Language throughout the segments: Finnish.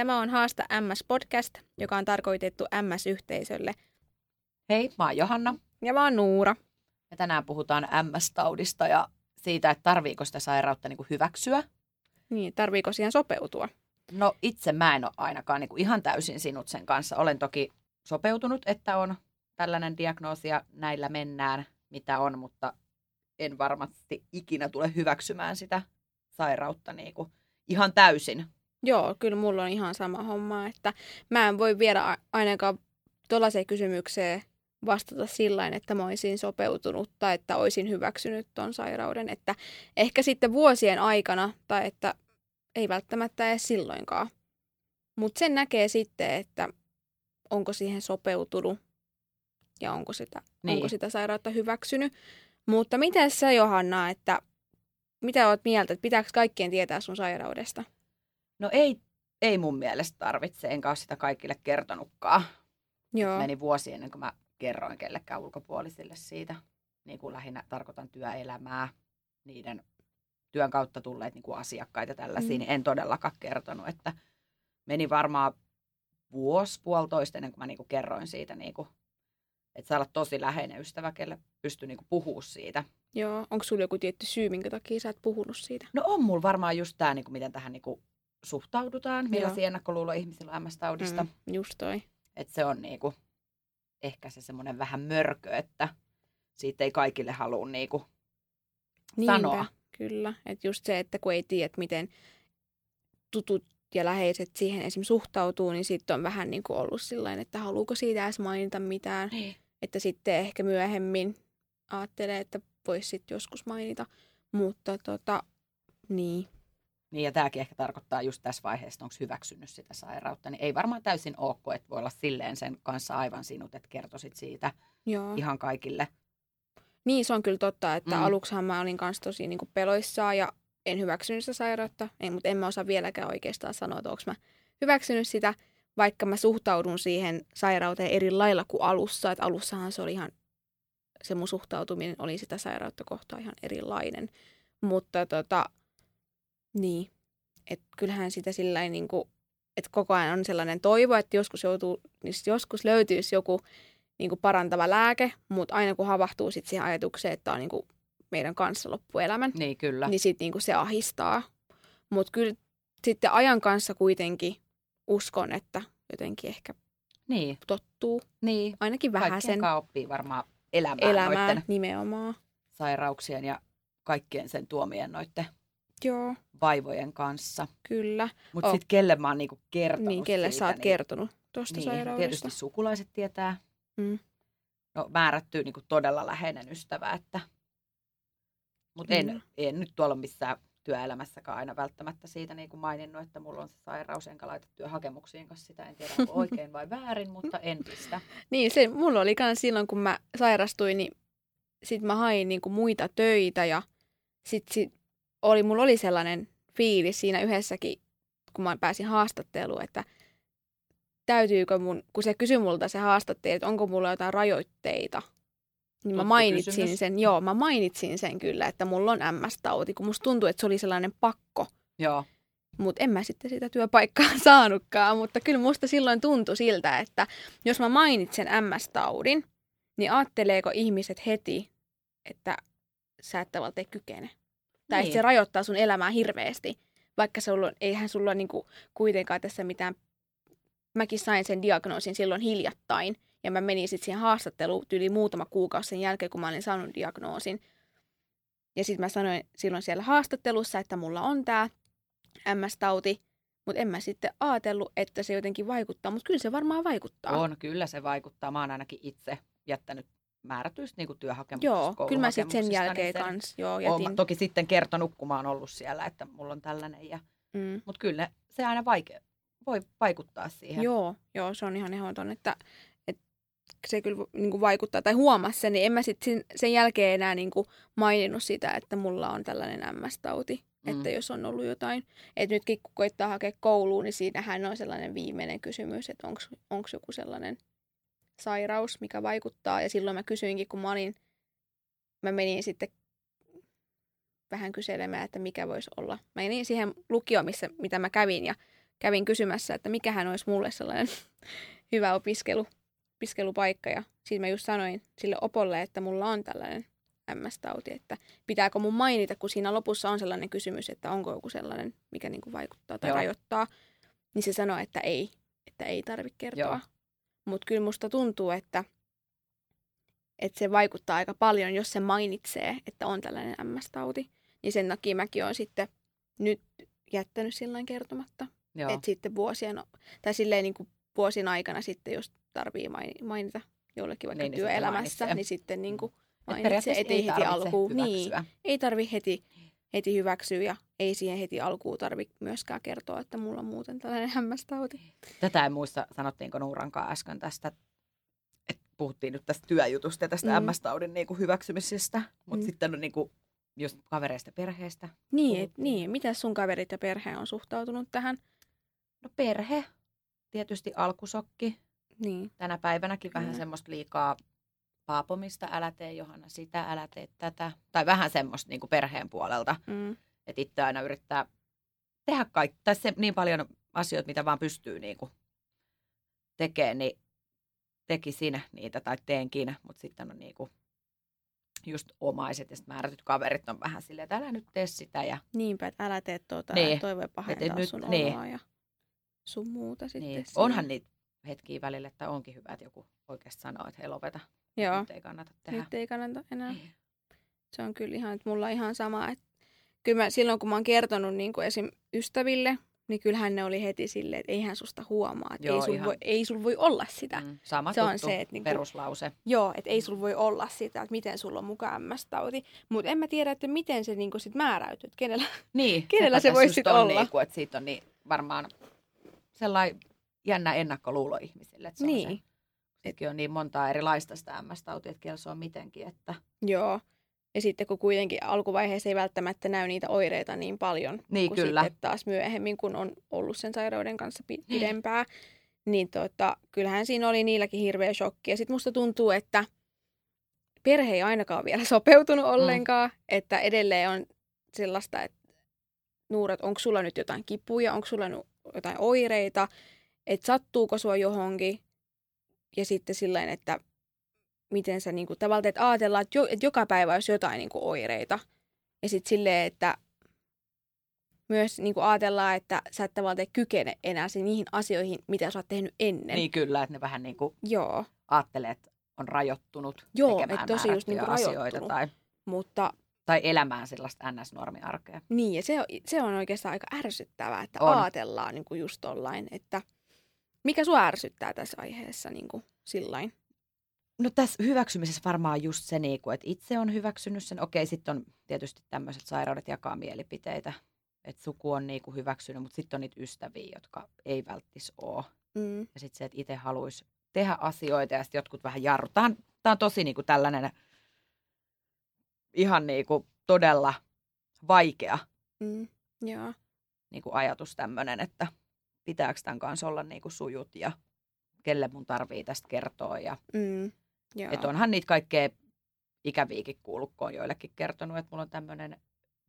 Tämä on Haasta MS-podcast, joka on tarkoitettu MS-yhteisölle. Hei, mä oon Johanna. Ja mä oon Nuura. Ja tänään puhutaan MS-taudista ja siitä, että tarviiko sitä sairautta niin kuin hyväksyä. Niin, tarviiko siihen sopeutua? No itse mä en ole ainakaan niin kuin ihan täysin sinut sen kanssa. Olen toki sopeutunut, että on tällainen diagnoosi ja näillä mennään, mitä on, mutta en varmasti ikinä tule hyväksymään sitä sairautta niin kuin ihan täysin. Joo, kyllä mulla on ihan sama homma, että mä en voi vielä ainakaan tuollaiseen kysymykseen vastata sillä että mä olisin sopeutunut tai että olisin hyväksynyt ton sairauden. Että ehkä sitten vuosien aikana tai että ei välttämättä edes silloinkaan. Mutta sen näkee sitten, että onko siihen sopeutunut ja onko sitä, niin. onko sitä sairautta hyväksynyt. Mutta miten sä Johanna, että mitä oot mieltä, että pitääkö kaikkien tietää sun sairaudesta? No ei, ei mun mielestä tarvitse, enkä ole sitä kaikille kertonutkaan. Joo. Meni vuosi ennen kuin mä kerroin kellekään ulkopuolisille siitä. Niin kuin lähinnä tarkoitan työelämää, niiden työn kautta tulleet niin kuin asiakkaita tällaisia, mm. niin en todellakaan kertonut, että meni varmaan vuosi, puolitoista ennen kuin mä niin kuin kerroin siitä, niin kuin, että saa olla tosi läheinen ystävä, kelle pystyy niin puhumaan siitä. Joo, onko sulla joku tietty syy, minkä takia sä et puhunut siitä? No on mulla varmaan just tämä, niin kuin, miten tähän niin kuin, suhtaudutaan, millaisia ennakkoluuloja ihmisillä on MS-taudista. Mm, just toi. Että se on niin kuin, ehkä se semmoinen vähän mörkö, että siitä ei kaikille halua niin kuin, sanoa. Kyllä, että just se, että kun ei tiedä, miten tutut ja läheiset siihen esim. suhtautuu, niin sitten on vähän niin kuin ollut sillä että haluuko siitä edes mainita mitään. Niin. Että sitten ehkä myöhemmin ajattelee, että voisi sitten joskus mainita. Mutta tota, niin. Niin ja tämäkin ehkä tarkoittaa just tässä vaiheessa, onko hyväksynyt sitä sairautta. Niin ei varmaan täysin ok, että voi olla silleen sen kanssa aivan sinut, että kertoisit siitä Joo. ihan kaikille. Niin, se on kyllä totta, että mm. aluksihan mä olin kanssa tosi niin kuin peloissaan ja en hyväksynyt sitä sairautta. Ei, mutta en mä osaa vieläkään oikeastaan sanoa, että onko mä hyväksynyt sitä, vaikka mä suhtaudun siihen sairauteen eri lailla kuin alussa. Että alussahan se oli ihan, se mun suhtautuminen oli sitä sairautta kohtaan ihan erilainen. Mutta tota, niin, että kyllähän sitä sillä niin kuin, että koko ajan on sellainen toivo, että joskus, joutuu, niin joskus löytyisi joku niin kuin parantava lääke, mutta aina kun havahtuu sitten siihen ajatukseen, että on niin kuin meidän kanssa loppuelämän, niin, kyllä. niin sitten niin se ahistaa. Mutta kyllä sitten ajan kanssa kuitenkin uskon, että jotenkin ehkä niin. tottuu. Niin. Ainakin vähän sen. oppii varmaan elämään, elämään nimenomaan. sairauksien ja kaikkien sen tuomien noitten Joo. vaivojen kanssa. Kyllä. Mutta oh. sitten kelle mä oon niinku kertonut Niin, kelle siitä, sä oot niin, kertonut tuosta niin, sairaudesta. Tietysti sukulaiset tietää. Mm. No määrättyy niinku todella läheinen ystävä, että... Mutta en, mm. en nyt tuolla missään työelämässäkään aina välttämättä siitä niin kuin maininnut, että mulla on se sairaus, enkä laita työhakemuksiin kanssa sitä. En tiedä, onko oikein vai väärin, mutta en pistä. niin, se mulla oli myös silloin, kun mä sairastuin, niin sit mä hain niin kuin muita töitä ja sit, sit oli, mulla oli sellainen fiilis siinä yhdessäkin, kun mä pääsin haastatteluun, että täytyykö mun, kun se kysyi multa se haastatteli, että onko mulla jotain rajoitteita, niin mä mainitsin kysymys. sen, joo, mä mainitsin sen kyllä, että mulla on MS-tauti, kun musta tuntui, että se oli sellainen pakko. Joo. Mutta en mä sitten sitä työpaikkaa saanutkaan, mutta kyllä musta silloin tuntui siltä, että jos mä mainitsen MS-taudin, niin ajatteleeko ihmiset heti, että sä et tavallaan kykene. Tai niin. se rajoittaa sun elämää hirveästi, vaikka se on, eihän sulla niinku kuitenkaan tässä mitään... Mäkin sain sen diagnoosin silloin hiljattain, ja mä menin sitten siihen haastatteluun yli muutama kuukausi sen jälkeen, kun mä olin saanut diagnoosin. Ja sitten mä sanoin silloin siellä haastattelussa, että mulla on tämä MS-tauti, mutta en mä sitten ajatellut, että se jotenkin vaikuttaa, mutta kyllä se varmaan vaikuttaa. On, kyllä se vaikuttaa. Mä oon ainakin itse jättänyt määrätyistä niin työhakemuksista. Joo, kyllä mä sitten sen jälkeen niin kans joo, jätin. Olen toki sitten kertonut, kun mä oon ollut siellä, että mulla on tällainen. Ja... Mm. Mutta kyllä ne, se aina vaike- voi vaikuttaa siihen. Joo, joo, se on ihan ehdoton, että, että se kyllä niin kuin vaikuttaa, tai huomasi sen, niin en mä sitten sen, sen jälkeen enää niin kuin maininnut sitä, että mulla on tällainen MS-tauti. Mm. Että jos on ollut jotain, että nytkin kun koittaa hakea kouluun, niin siinähän on sellainen viimeinen kysymys, että onko joku sellainen sairaus, mikä vaikuttaa. Ja silloin mä kysyinkin, kun mä olin, mä menin sitten vähän kyselemään, että mikä voisi olla. Mä menin siihen lukioon, missä, mitä mä kävin ja kävin kysymässä, että mikähän olisi mulle sellainen hyvä opiskelu, opiskelupaikka. Ja siitä mä just sanoin sille opolle, että mulla on tällainen MS-tauti, että pitääkö mun mainita, kun siinä lopussa on sellainen kysymys, että onko joku sellainen, mikä niin kuin vaikuttaa tai Joo. rajoittaa, niin se sanoo, että ei, että ei tarvitse kertoa. Mutta kyllä musta tuntuu, että, että se vaikuttaa aika paljon, jos se mainitsee, että on tällainen MS-tauti. Niin sen takia mäkin olen sitten nyt jättänyt silloin kertomatta. Että sitten vuosien, tai silleen niin kuin vuosien aikana sitten, jos tarvii mainita jollekin vaikka niin, työelämässä, niin, niin sitten niin kuin mainitsee, että ei heti alkuun. Niin, ei tarvi heti, heti hyväksyä ja ei siihen heti alkuun tarvi myöskään kertoa, että mulla on muuten tällainen hämmästauti. Tätä en muista, sanottiinko Nuurankaan äsken tästä, että puhuttiin nyt tästä työjutusta ja tästä mm. MS-taudin niin kuin hyväksymisestä, mutta mm. sitten on niin kuin just kavereista perheestä. Niin, et, niin, miten sun kaverit ja perhe on suhtautunut tähän? No perhe, tietysti alkusokki. Niin. Tänä päivänäkin vähän semmoista liikaa paapomista, älä tee Johanna sitä, älä tee tätä. Tai vähän semmoista niin kuin perheen puolelta. Mm. Että itse aina yrittää tehdä kaikki, tai se, niin paljon asioita, mitä vaan pystyy niin kuin tekemään, niin teki sinä niitä tai teenkin, mutta sitten on niin kuin just omaiset ja sitten määrätyt kaverit on vähän silleen, että älä nyt tee sitä. Ja... Niinpä, että älä tee tuota, niin. toi voi pahentaa nyt, sun niin. ja sun muuta sitten. Niin. Onhan niitä hetkiä välillä, että onkin hyvä, että joku oikeasti sanoo, että hei lopeta, Joo. nyt ei kannata tehdä. Nyt ei kannata enää. Niin. Se on kyllä ihan, että mulla on ihan sama, että kyllä mä, silloin kun mä oon kertonut niin kuin esim. ystäville, niin kyllähän ne oli heti silleen, että eihän susta huomaa, että joo, ei, sul voi, ei sul voi olla sitä. Mm, sama se tuttu, on se, että niinku, peruslause. Joo, että ei sul voi olla sitä, että miten sulla on mukaan MS-tauti. Mutta en mä tiedä, että miten se niinku sit määräytyy, että kenellä, niin, kenellä se voi sitten olla. Niinku, että siitä on niin varmaan sellainen jännä ennakkoluulo ihmisille. Että se niin. On se, Sekin on niin montaa erilaista sitä MS-tautia, että se on mitenkin. Että... Joo. Ja sitten kun kuitenkin alkuvaiheessa ei välttämättä näy niitä oireita niin paljon, niin, kuin kyllä. sitten taas myöhemmin, kun on ollut sen sairauden kanssa niin. pidempään, niin tota, kyllähän siinä oli niilläkin hirveä shokki. Ja sitten musta tuntuu, että perhe ei ainakaan vielä sopeutunut mm. ollenkaan, mm. että edelleen on sellaista, että nuurat, onko sulla nyt jotain kipuja, onko sulla jotain oireita, että sattuuko sua johonkin. Ja sitten silleen, että miten sä niinku, tavallaan, että ajatellaan, että, jo, että joka päivä olisi jotain niinku oireita. Ja sitten silleen, että myös niinku ajatellaan, että sä et tavallaan kykene enää niihin asioihin, mitä sä oot tehnyt ennen. Niin kyllä, että ne vähän niin kuin Joo. ajattelee, että on rajoittunut Joo, tekemään tosi just niinku asioita. Tai, mutta, tai elämään sellaista NS-normiarkea. Niin, ja se on, se on oikeastaan aika ärsyttävää, että on. ajatellaan niinku just tollain, että mikä sua ärsyttää tässä aiheessa niinku sillain? No tässä hyväksymisessä varmaan just se, niin kuin, että itse on hyväksynyt sen. Okei, sitten on tietysti tämmöiset sairaudet jakaa mielipiteitä, että suku on niin kuin hyväksynyt, mutta sitten on niitä ystäviä, jotka ei välttis ole. Mm. Ja sitten se, että itse haluaisi tehdä asioita ja sitten jotkut vähän jarru. Tämä on, tosi niin kuin tällainen ihan niin kuin todella vaikea mm. Joo. Niin kuin ajatus tämmöinen, että pitääkö tämän kanssa olla niin kuin sujut ja kelle mun tarvii tästä kertoa. Ja... Mm. Että onhan niitä kaikkea ikäviäkin kuullut, kun on joillekin kertonut, että mulla on tämmöinen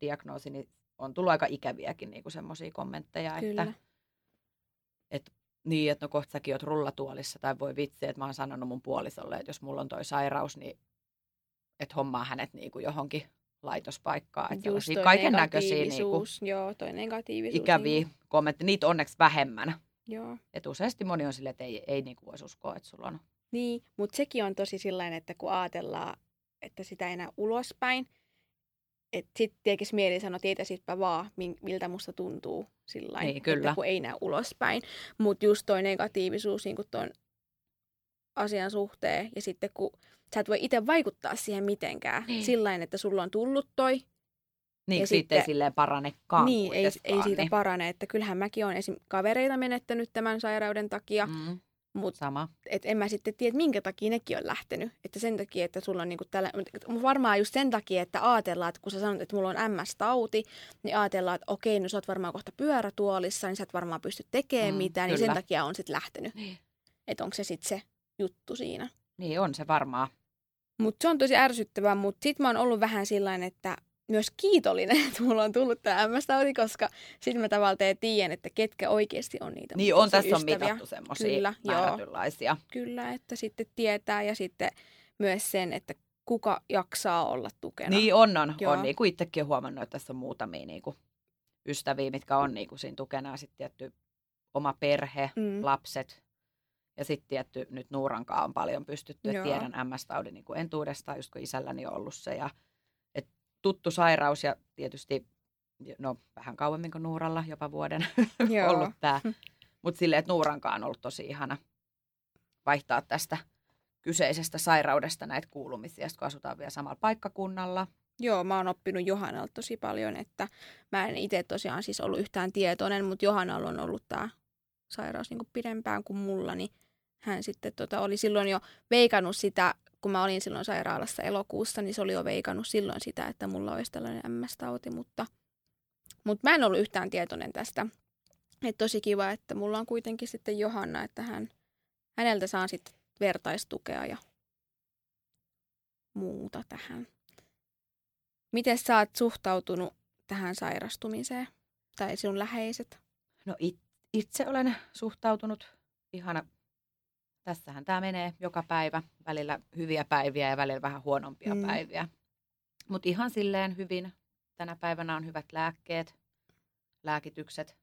diagnoosi, niin on tullut aika ikäviäkin niin semmoisia kommentteja, Kyllä. että, että niin, että no kohta säkin oot rullatuolissa tai voi vitsi, että mä oon sanonut mun puolisolle, että jos mulla on toi sairaus, niin että hommaa hänet niin kuin johonkin laitospaikkaan. Että Just toi kaiken näköisiä niin kuin, joo, toi negatiivisuus. Ikäviä niin kommentteja, niitä onneksi vähemmän. Joo. Et useasti moni on silleen, että ei, ei niin kuin voisi uskoa, että sulla on niin, mutta sekin on tosi sillain, että kun ajatellaan, että sitä ei enää ulospäin, että sitten tekisi mieli sanoa, että tietäisitpä vaan, miltä musta tuntuu sillain, niin, kyllä. että kun ei näe ulospäin. Mutta just toi negatiivisuus niin tuon asian suhteen, ja sitten kun sä et voi itse vaikuttaa siihen mitenkään, niin. sillain, että sulla on tullut toi, niin, ja sitten ei silleen paranekaan. Niin, ei, ei siitä niin. parane. Että kyllähän mäkin olen esim. kavereita menettänyt tämän sairauden takia. Mm. Mut, Sama. Et en mä sitten tiedä, minkä takia nekin on lähtenyt. Että sen takia, että sulla on niinku tällä... Varmaan just sen takia, että ajatellaan, että kun sä sanot, että mulla on MS-tauti, niin ajatellaan, että okei, no sä oot varmaan kohta pyörätuolissa, niin sä et varmaan pysty tekemään mm, mitään, kyllä. niin sen takia on sitten lähtenyt. Niin. Että onko se sitten se juttu siinä. Niin, on se varmaan. Mutta se on tosi ärsyttävää, mutta sitten mä oon ollut vähän sillain, että myös kiitollinen, että mulla on tullut tämä MS-tauti, koska sitten mä tavallaan tiedän, että ketkä oikeasti on niitä Niin on, tässä ystäviä. on mitattu semmoisia määrätynlaisia. Kyllä, että sitten tietää ja sitten myös sen, että kuka jaksaa olla tukena. Niin on, on. Joo. on niin kuin itsekin huomannut, että tässä on muutamia niin kuin ystäviä, mitkä on niin kuin siinä tukena sitten tietty oma perhe, mm. lapset, ja sitten tietty nyt Nuurankaan on paljon pystytty, tiedän MS-taudin niin entuudestaan, just kun isälläni on ollut se. Ja, tuttu sairaus ja tietysti no, vähän kauemmin kuin Nuuralla, jopa vuoden ollut tämä. Mutta silleen, että Nuurankaan on ollut tosi ihana vaihtaa tästä kyseisestä sairaudesta näitä kuulumisia, kun asutaan vielä samalla paikkakunnalla. Joo, mä oon oppinut Johannalta tosi paljon, että mä en itse tosiaan siis ollut yhtään tietoinen, mutta Johannalla on ollut tämä sairaus niin kuin pidempään kuin mulla, niin hän sitten tota, oli silloin jo veikannut sitä, kun mä olin silloin sairaalassa elokuussa, niin se oli jo veikannut silloin sitä, että mulla olisi tällainen MS-tauti, mutta, mutta mä en ollut yhtään tietoinen tästä. Et tosi kiva, että mulla on kuitenkin sitten Johanna, että hän, häneltä saan sitten vertaistukea ja muuta tähän. Miten sä oot suhtautunut tähän sairastumiseen? Tai sinun läheiset? No it, itse olen suhtautunut ihana. Tässähän tämä menee joka päivä. Välillä hyviä päiviä ja välillä vähän huonompia mm. päiviä. Mutta ihan silleen hyvin. Tänä päivänä on hyvät lääkkeet, lääkitykset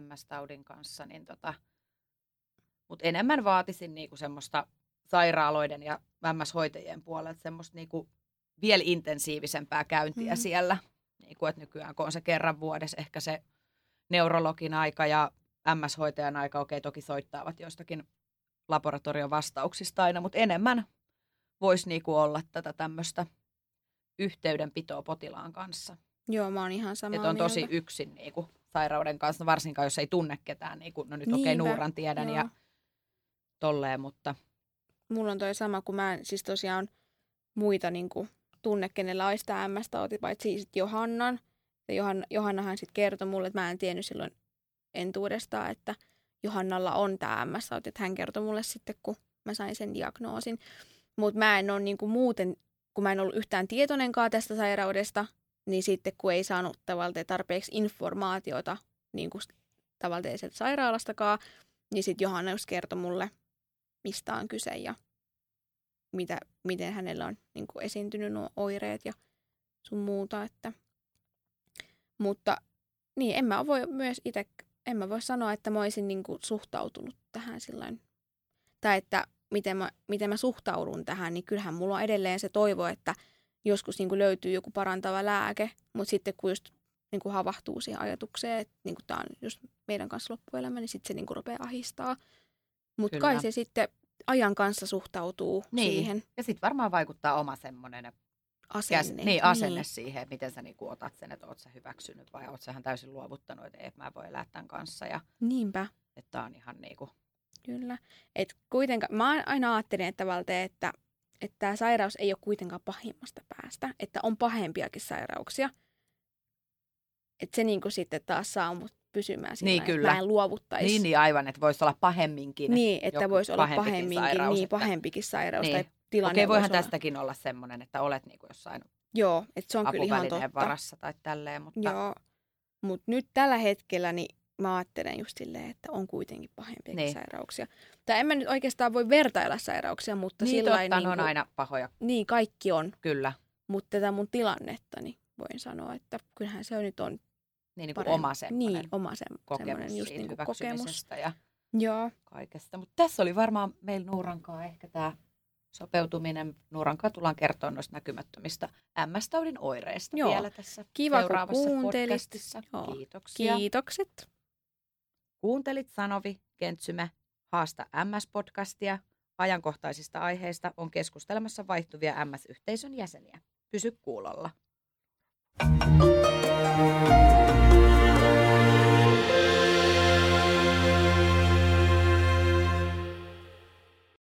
MS-taudin kanssa. Niin tota, Mutta enemmän vaatisin niinku semmoista sairaaloiden ja MS-hoitajien puolelta semmoista niinku vielä intensiivisempää käyntiä mm. siellä. Niin kuin, että nykyään kun on se kerran vuodessa ehkä se neurologin aika ja MS-hoitajan aika, okei toki soittaavat jostakin laboratorion vastauksista aina, mutta enemmän voisi niinku olla tätä tämmöistä yhteydenpitoa potilaan kanssa. Joo, mä oon ihan samaa Että on tosi mieltä. yksin niinku, sairauden kanssa, varsinkaan jos ei tunne ketään. Niinku, no nyt okei, okay, Nuuran tiedän Joo. ja tolleen, mutta... Mulla on toi sama, kun mä siis tosiaan muita niinku, tunne, kenellä olisi tämä MS-tauti, paitsi siis Johannan. Ja Johanna, Johannahan sitten kertoi mulle, että mä en tiennyt silloin entuudestaan, että Johannalla on tämä MS-tauti. Että hän kertoi mulle sitten, kun mä sain sen diagnoosin. Mutta mä en ole niinku muuten, kun mä en ollut yhtään tietoinenkaan tästä sairaudesta, niin sitten kun ei saanut tavallaan tarpeeksi informaatiota niin tavallaan sairaalastakaan, niin sitten Johanna just kertoi mulle, mistä on kyse ja mitä, miten hänellä on niin esiintynyt nuo oireet ja sun muuta. Että. Mutta niin, en mä voi myös itse, en mä voi sanoa, että mä olisin niin kuin suhtautunut tähän sillain, tai että miten mä, miten mä suhtaudun tähän, niin kyllähän mulla on edelleen se toivo, että joskus niin kuin löytyy joku parantava lääke, mutta sitten kun just niin kuin havahtuu siihen ajatukseen, että niin kuin tämä on just meidän kanssa loppuelämä, niin sitten se niin kuin rupeaa ahistaa. Mutta kai se sitten ajan kanssa suhtautuu niin. siihen. Ja sitten varmaan vaikuttaa oma semmoinen asenne. niin, asenne niin. siihen, miten sä niinku otat sen, että oot sä hyväksynyt vai oot sähän täysin luovuttanut, että ei, mä voi elää tämän kanssa. Ja, Niinpä. Että on ihan niinku... Kyllä. Et kuitenkaan, mä aina ajattelin, että, valte, että että tämä sairaus ei ole kuitenkaan pahimmasta päästä, että on pahempiakin sairauksia. Että se niinku sitten taas saa mut pysymään sillä, niin, kyllä. mä en luovuttaisi. Niin, niin aivan, että voisi olla pahemminkin. Niin, että voisi olla pahemminkin, sairaus, niin, pahempikin sairaus niin. tai tilanne Okei, voihan olla... tästäkin olla semmoinen, että olet niinku jossain Joo, että se on kyllä ihan totta. varassa tai tälleen. Mutta... Joo, mutta nyt tällä hetkellä niin mä ajattelen just silleen, että on kuitenkin pahempia niin. sairauksia. Tai en mä nyt oikeastaan voi vertailla sairauksia, mutta niin, sillä niin on aina pahoja. Niin, kaikki on. Kyllä. Mutta tätä mun tilannetta, niin voin sanoa, että kyllähän se on nyt on niin, niin kuin oma semmoinen niin, oma se, kokemus just niin kuin kokemus. ja Joo. kaikesta. Mutta tässä oli varmaan meillä Nuurankaa ehkä tämä sopeutuminen. Nuurankaa tullaan kertoa noista näkymättömistä MS-taudin oireista Joo. vielä tässä Kiva, seuraavassa podcastissa. Joo. Kiitoksia. Kiitokset. Kuuntelit Sanovi, Kentsyme, Haasta MS-podcastia. Ajankohtaisista aiheista on keskustelemassa vaihtuvia MS-yhteisön jäseniä. Pysy kuulolla. Thank you